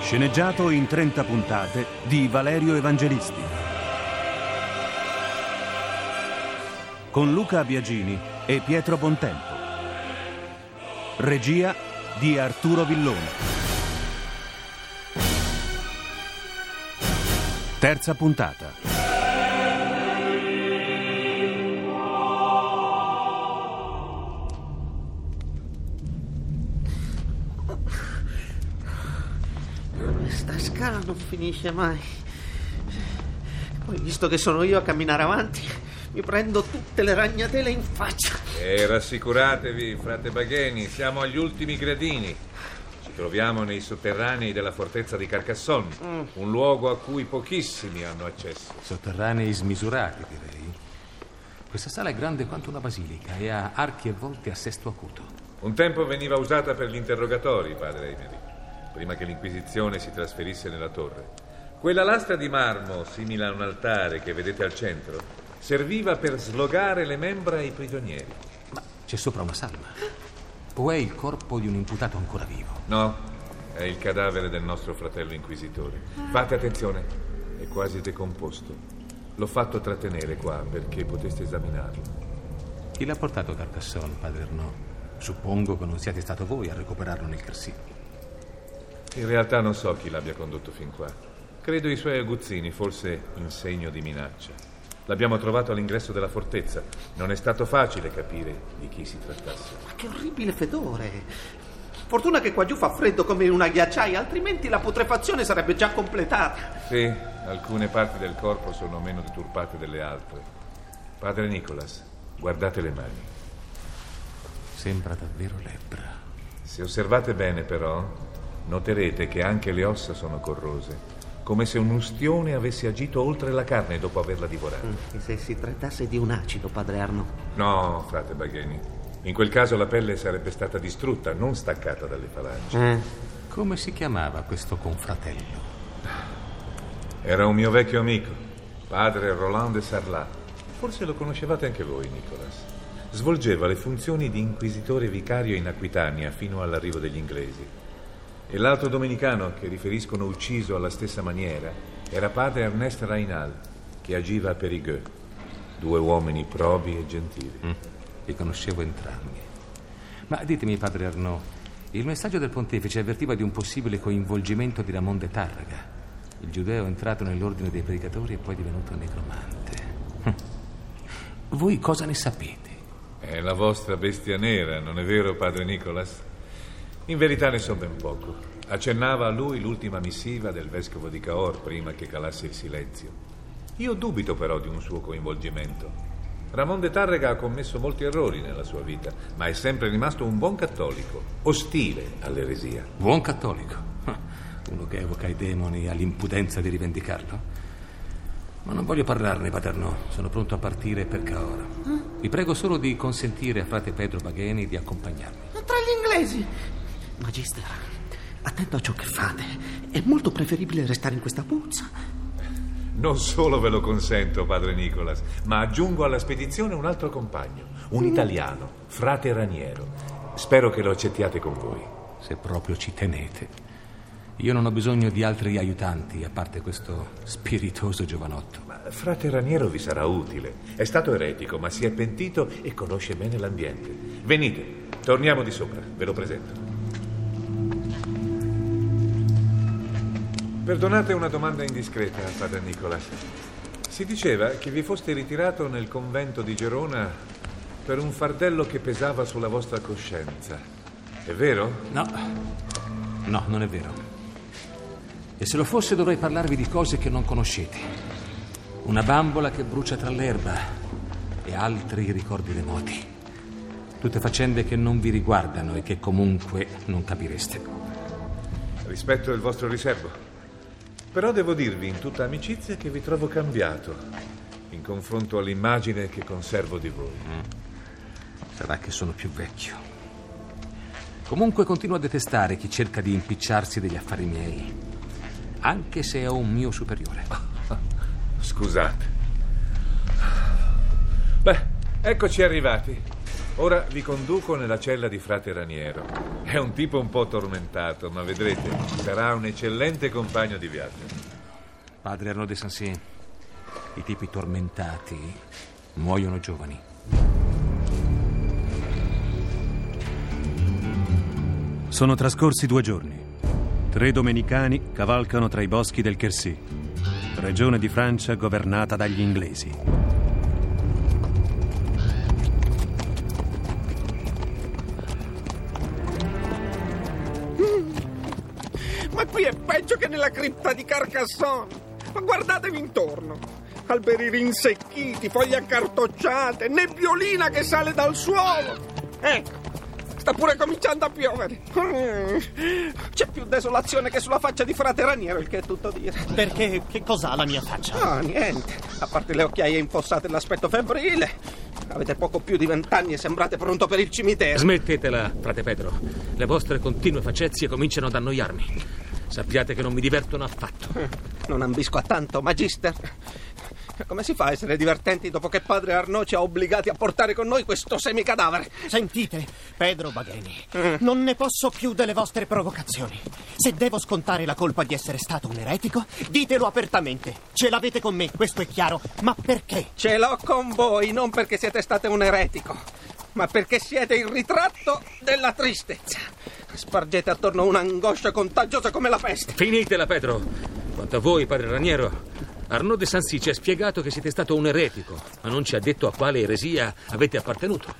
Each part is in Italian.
Sceneggiato in 30 puntate di Valerio Evangelisti. Con Luca Biagini e Pietro Bontempo. Regia di Arturo Villone. Terza puntata. Questa scala non finisce mai. Poi, visto che sono io a camminare avanti, mi prendo tutte le ragnatele in faccia. E rassicuratevi, frate Bagheni, siamo agli ultimi gradini. Ci troviamo nei sotterranei della fortezza di Carcassonne, un luogo a cui pochissimi hanno accesso. Sotterranei smisurati, direi. Questa sala è grande quanto una basilica e ha archi e volte a sesto acuto. Un tempo veniva usata per gli interrogatori, padre Emery, prima che l'Inquisizione si trasferisse nella torre. Quella lastra di marmo, simile a un altare che vedete al centro, serviva per slogare le membra ai prigionieri. Ma c'è sopra una salma. O è il corpo di un imputato ancora vivo? No, è il cadavere del nostro fratello inquisitore. Fate attenzione, è quasi decomposto. L'ho fatto trattenere qua perché poteste esaminarlo. Chi l'ha portato Carcassonne, padre Arnaud? Suppongo che non siate stato voi a recuperarlo nel Carsi. In realtà non so chi l'abbia condotto fin qua. Credo i suoi aguzzini, forse in segno di minaccia. L'abbiamo trovato all'ingresso della fortezza. Non è stato facile capire di chi si trattasse. Ma che orribile fedore! Fortuna che qua giù fa freddo come in una ghiacciaia, altrimenti la putrefazione sarebbe già completata. Sì, alcune parti del corpo sono meno deturpate delle altre. Padre Nicolas, guardate le mani. Sembra davvero lebbra. Se osservate bene, però, noterete che anche le ossa sono corrose, come se un ustione avesse agito oltre la carne dopo averla divorata. E se si trattasse di un acido, padre Arno? No, frate Bagheni. In quel caso la pelle sarebbe stata distrutta, non staccata dalle falangi. Eh. Come si chiamava questo confratello? Era un mio vecchio amico, padre Roland de Sarlat. Forse lo conoscevate anche voi, Nicolas. Svolgeva le funzioni di inquisitore vicario in Aquitania fino all'arrivo degli inglesi. E l'altro domenicano che riferiscono ucciso alla stessa maniera era padre Ernest Rainal, che agiva a Périgueux. Due uomini probi e gentili. Mm, li conoscevo entrambi. Ma ditemi, padre Arnaud, il messaggio del pontefice avvertiva di un possibile coinvolgimento di Ramon de Tarraga. Il giudeo è entrato nell'ordine dei predicatori e poi divenuto necromante. Hm. Voi cosa ne sapete? È la vostra bestia nera, non è vero, padre Nicolas? In verità ne so ben poco. Accennava a lui l'ultima missiva del vescovo di Cahors prima che calasse il silenzio. Io dubito però di un suo coinvolgimento. Ramon de Tarrega ha commesso molti errori nella sua vita, ma è sempre rimasto un buon cattolico, ostile all'eresia. Buon cattolico. Uno che evoca i demoni e ha l'impudenza di rivendicarlo. Ma non voglio parlarne, paterno. Sono pronto a partire per Cahors. Vi prego solo di consentire a frate Pedro Bagheni di accompagnarmi. Tra gli inglesi! Magister, attento a ciò che fate. È molto preferibile restare in questa puzza. Non solo ve lo consento, padre Nicolas, ma aggiungo alla spedizione un altro compagno, un italiano, frate Raniero. Spero che lo accettiate con voi. Se proprio ci tenete. Io non ho bisogno di altri aiutanti, a parte questo spiritoso giovanotto. Ma frate Raniero vi sarà utile. È stato eretico, ma si è pentito e conosce bene l'ambiente. Venite, torniamo di sopra, ve lo presento. Perdonate una domanda indiscreta, padre Nicolas. Si diceva che vi foste ritirato nel convento di Gerona per un fardello che pesava sulla vostra coscienza. È vero? No, no, non è vero. E se lo fosse dovrei parlarvi di cose che non conoscete. Una bambola che brucia tra l'erba e altri ricordi remoti. Tutte faccende che non vi riguardano e che comunque non capireste. Rispetto il vostro riservo. Però devo dirvi in tutta amicizia che vi trovo cambiato in confronto all'immagine che conservo di voi. Sarà che sono più vecchio. Comunque continuo a detestare chi cerca di impicciarsi degli affari miei, anche se è un mio superiore. Scusate. Beh, eccoci arrivati. Ora vi conduco nella cella di frate Raniero. È un tipo un po' tormentato, ma vedrete, sarà un eccellente compagno di viaggio. Padre Arnaud de Saint-Cyr, i tipi tormentati muoiono giovani. Sono trascorsi due giorni. Tre domenicani cavalcano tra i boschi del Quercy, regione di Francia governata dagli inglesi. Peggio che nella cripta di Carcassonne. Ma guardatevi intorno. Alberi rinsecchiti, foglie accartocciate, nebbiolina che sale dal suolo. Ecco, sta pure cominciando a piovere. C'è più desolazione che sulla faccia di frate Raniero, il che è tutto dire. Perché che cos'ha la mia faccia? Ah, niente. A parte le occhiaie infossate e l'aspetto febbrile. Avete poco più di vent'anni e sembrate pronto per il cimitero. Smettetela, frate Pedro. Le vostre continue facezie cominciano ad annoiarmi. Sappiate che non mi divertono affatto. Non ambisco a tanto, Magister. Come si fa a essere divertenti dopo che padre Arnaud ci ha obbligati a portare con noi questo semicadavere? Sentite, Pedro Bagheni, non ne posso più delle vostre provocazioni. Se devo scontare la colpa di essere stato un eretico, ditelo apertamente. Ce l'avete con me, questo è chiaro. Ma perché? Ce l'ho con voi, non perché siete state un eretico, ma perché siete il ritratto della tristezza. Spargete attorno un'angoscia contagiosa come la peste. Finitela, Pedro. Quanto a voi, padre Raniero, Arnaud de Sancy ci ha spiegato che siete stato un eretico, ma non ci ha detto a quale eresia avete appartenuto.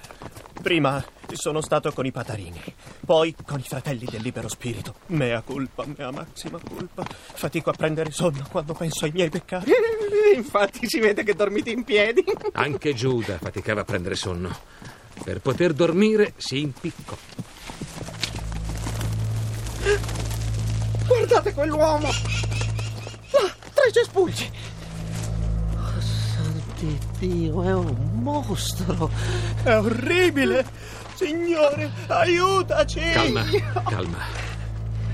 Prima sono stato con i patarini, poi con i fratelli del libero spirito. Mea culpa, mea maxima culpa. Fatico a prendere sonno quando penso ai miei peccati. Infatti si vede che dormite in piedi. Anche Giuda faticava a prendere sonno. Per poter dormire si impiccò. Guardate quell'uomo! Là, tra i cespugli! Oh, sant'Iddio, è un mostro! È orribile! Signore, aiutaci! Calma, calma.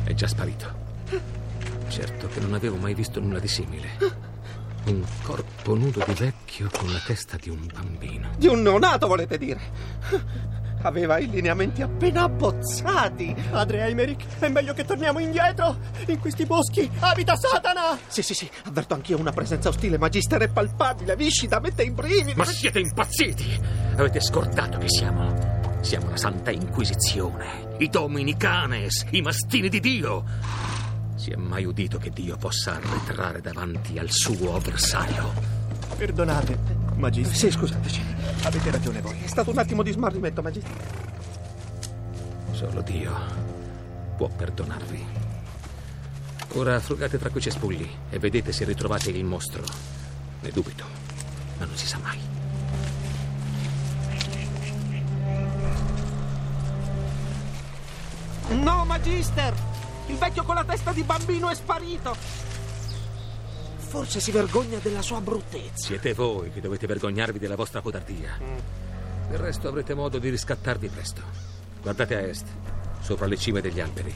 È già sparito. Certo che non avevo mai visto nulla di simile. Un corpo nudo di vecchio con la testa di un bambino. Di un neonato, volete dire? Aveva i lineamenti appena abbozzati. Padre Eimerick, è meglio che torniamo indietro. In questi boschi abita Satana! Sì, sì, sì, avverto anch'io una presenza ostile, magister è palpabile, viscida, mette i brividi. Ma siete impazziti! Avete scordato chi siamo? Siamo la Santa Inquisizione, i Domini Canes, i mastini di Dio. Si è mai udito che Dio possa arretrare davanti al suo avversario? Perdonate, Magister. Sì, scusateci. Avete ragione voi. È stato un attimo di smarrimento, magister. Solo Dio può perdonarvi. Ora frugate tra quei cespugli e vedete se ritrovate il mostro. Ne dubito, ma non si sa mai. No, magister! Il vecchio con la testa di bambino è sparito. Forse si vergogna della sua bruttezza. Siete voi che dovete vergognarvi della vostra codardia. Del resto avrete modo di riscattarvi presto. Guardate a est, sopra le cime degli alberi.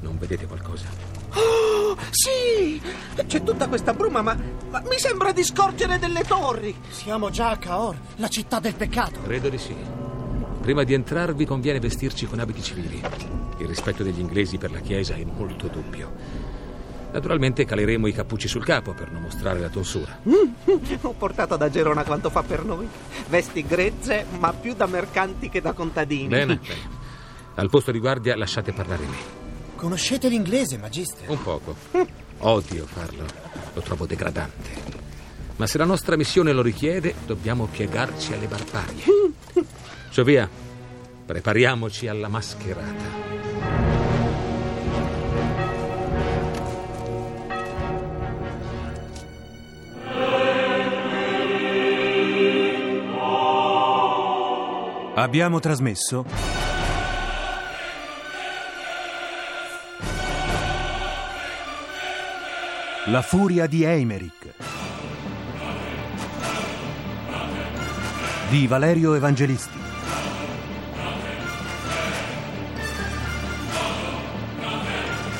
Non vedete qualcosa? Oh, sì! C'è tutta questa bruma, ma, ma mi sembra di scorgere delle torri. Siamo già a Cahors, la città del peccato. Credo di sì. Prima di entrarvi conviene vestirci con abiti civili. Il rispetto degli inglesi per la Chiesa è molto dubbio. Naturalmente caleremo i cappucci sul capo per non mostrare la tonsura. Ho portato da Gerona quanto fa per noi. Vesti grezze, ma più da mercanti che da contadini. Bene, bene. Al posto di guardia lasciate parlare me. Conoscete l'inglese, Magister? Un poco. Odio farlo. Lo trovo degradante. Ma se la nostra missione lo richiede, dobbiamo piegarci alle barbarie. Via, prepariamoci alla mascherata. Abbiamo trasmesso La furia di Eimerick di Valerio Evangelisti.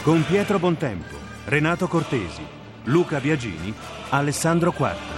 Con Pietro Bontempo, Renato Cortesi, Luca Biagini, Alessandro Quarta.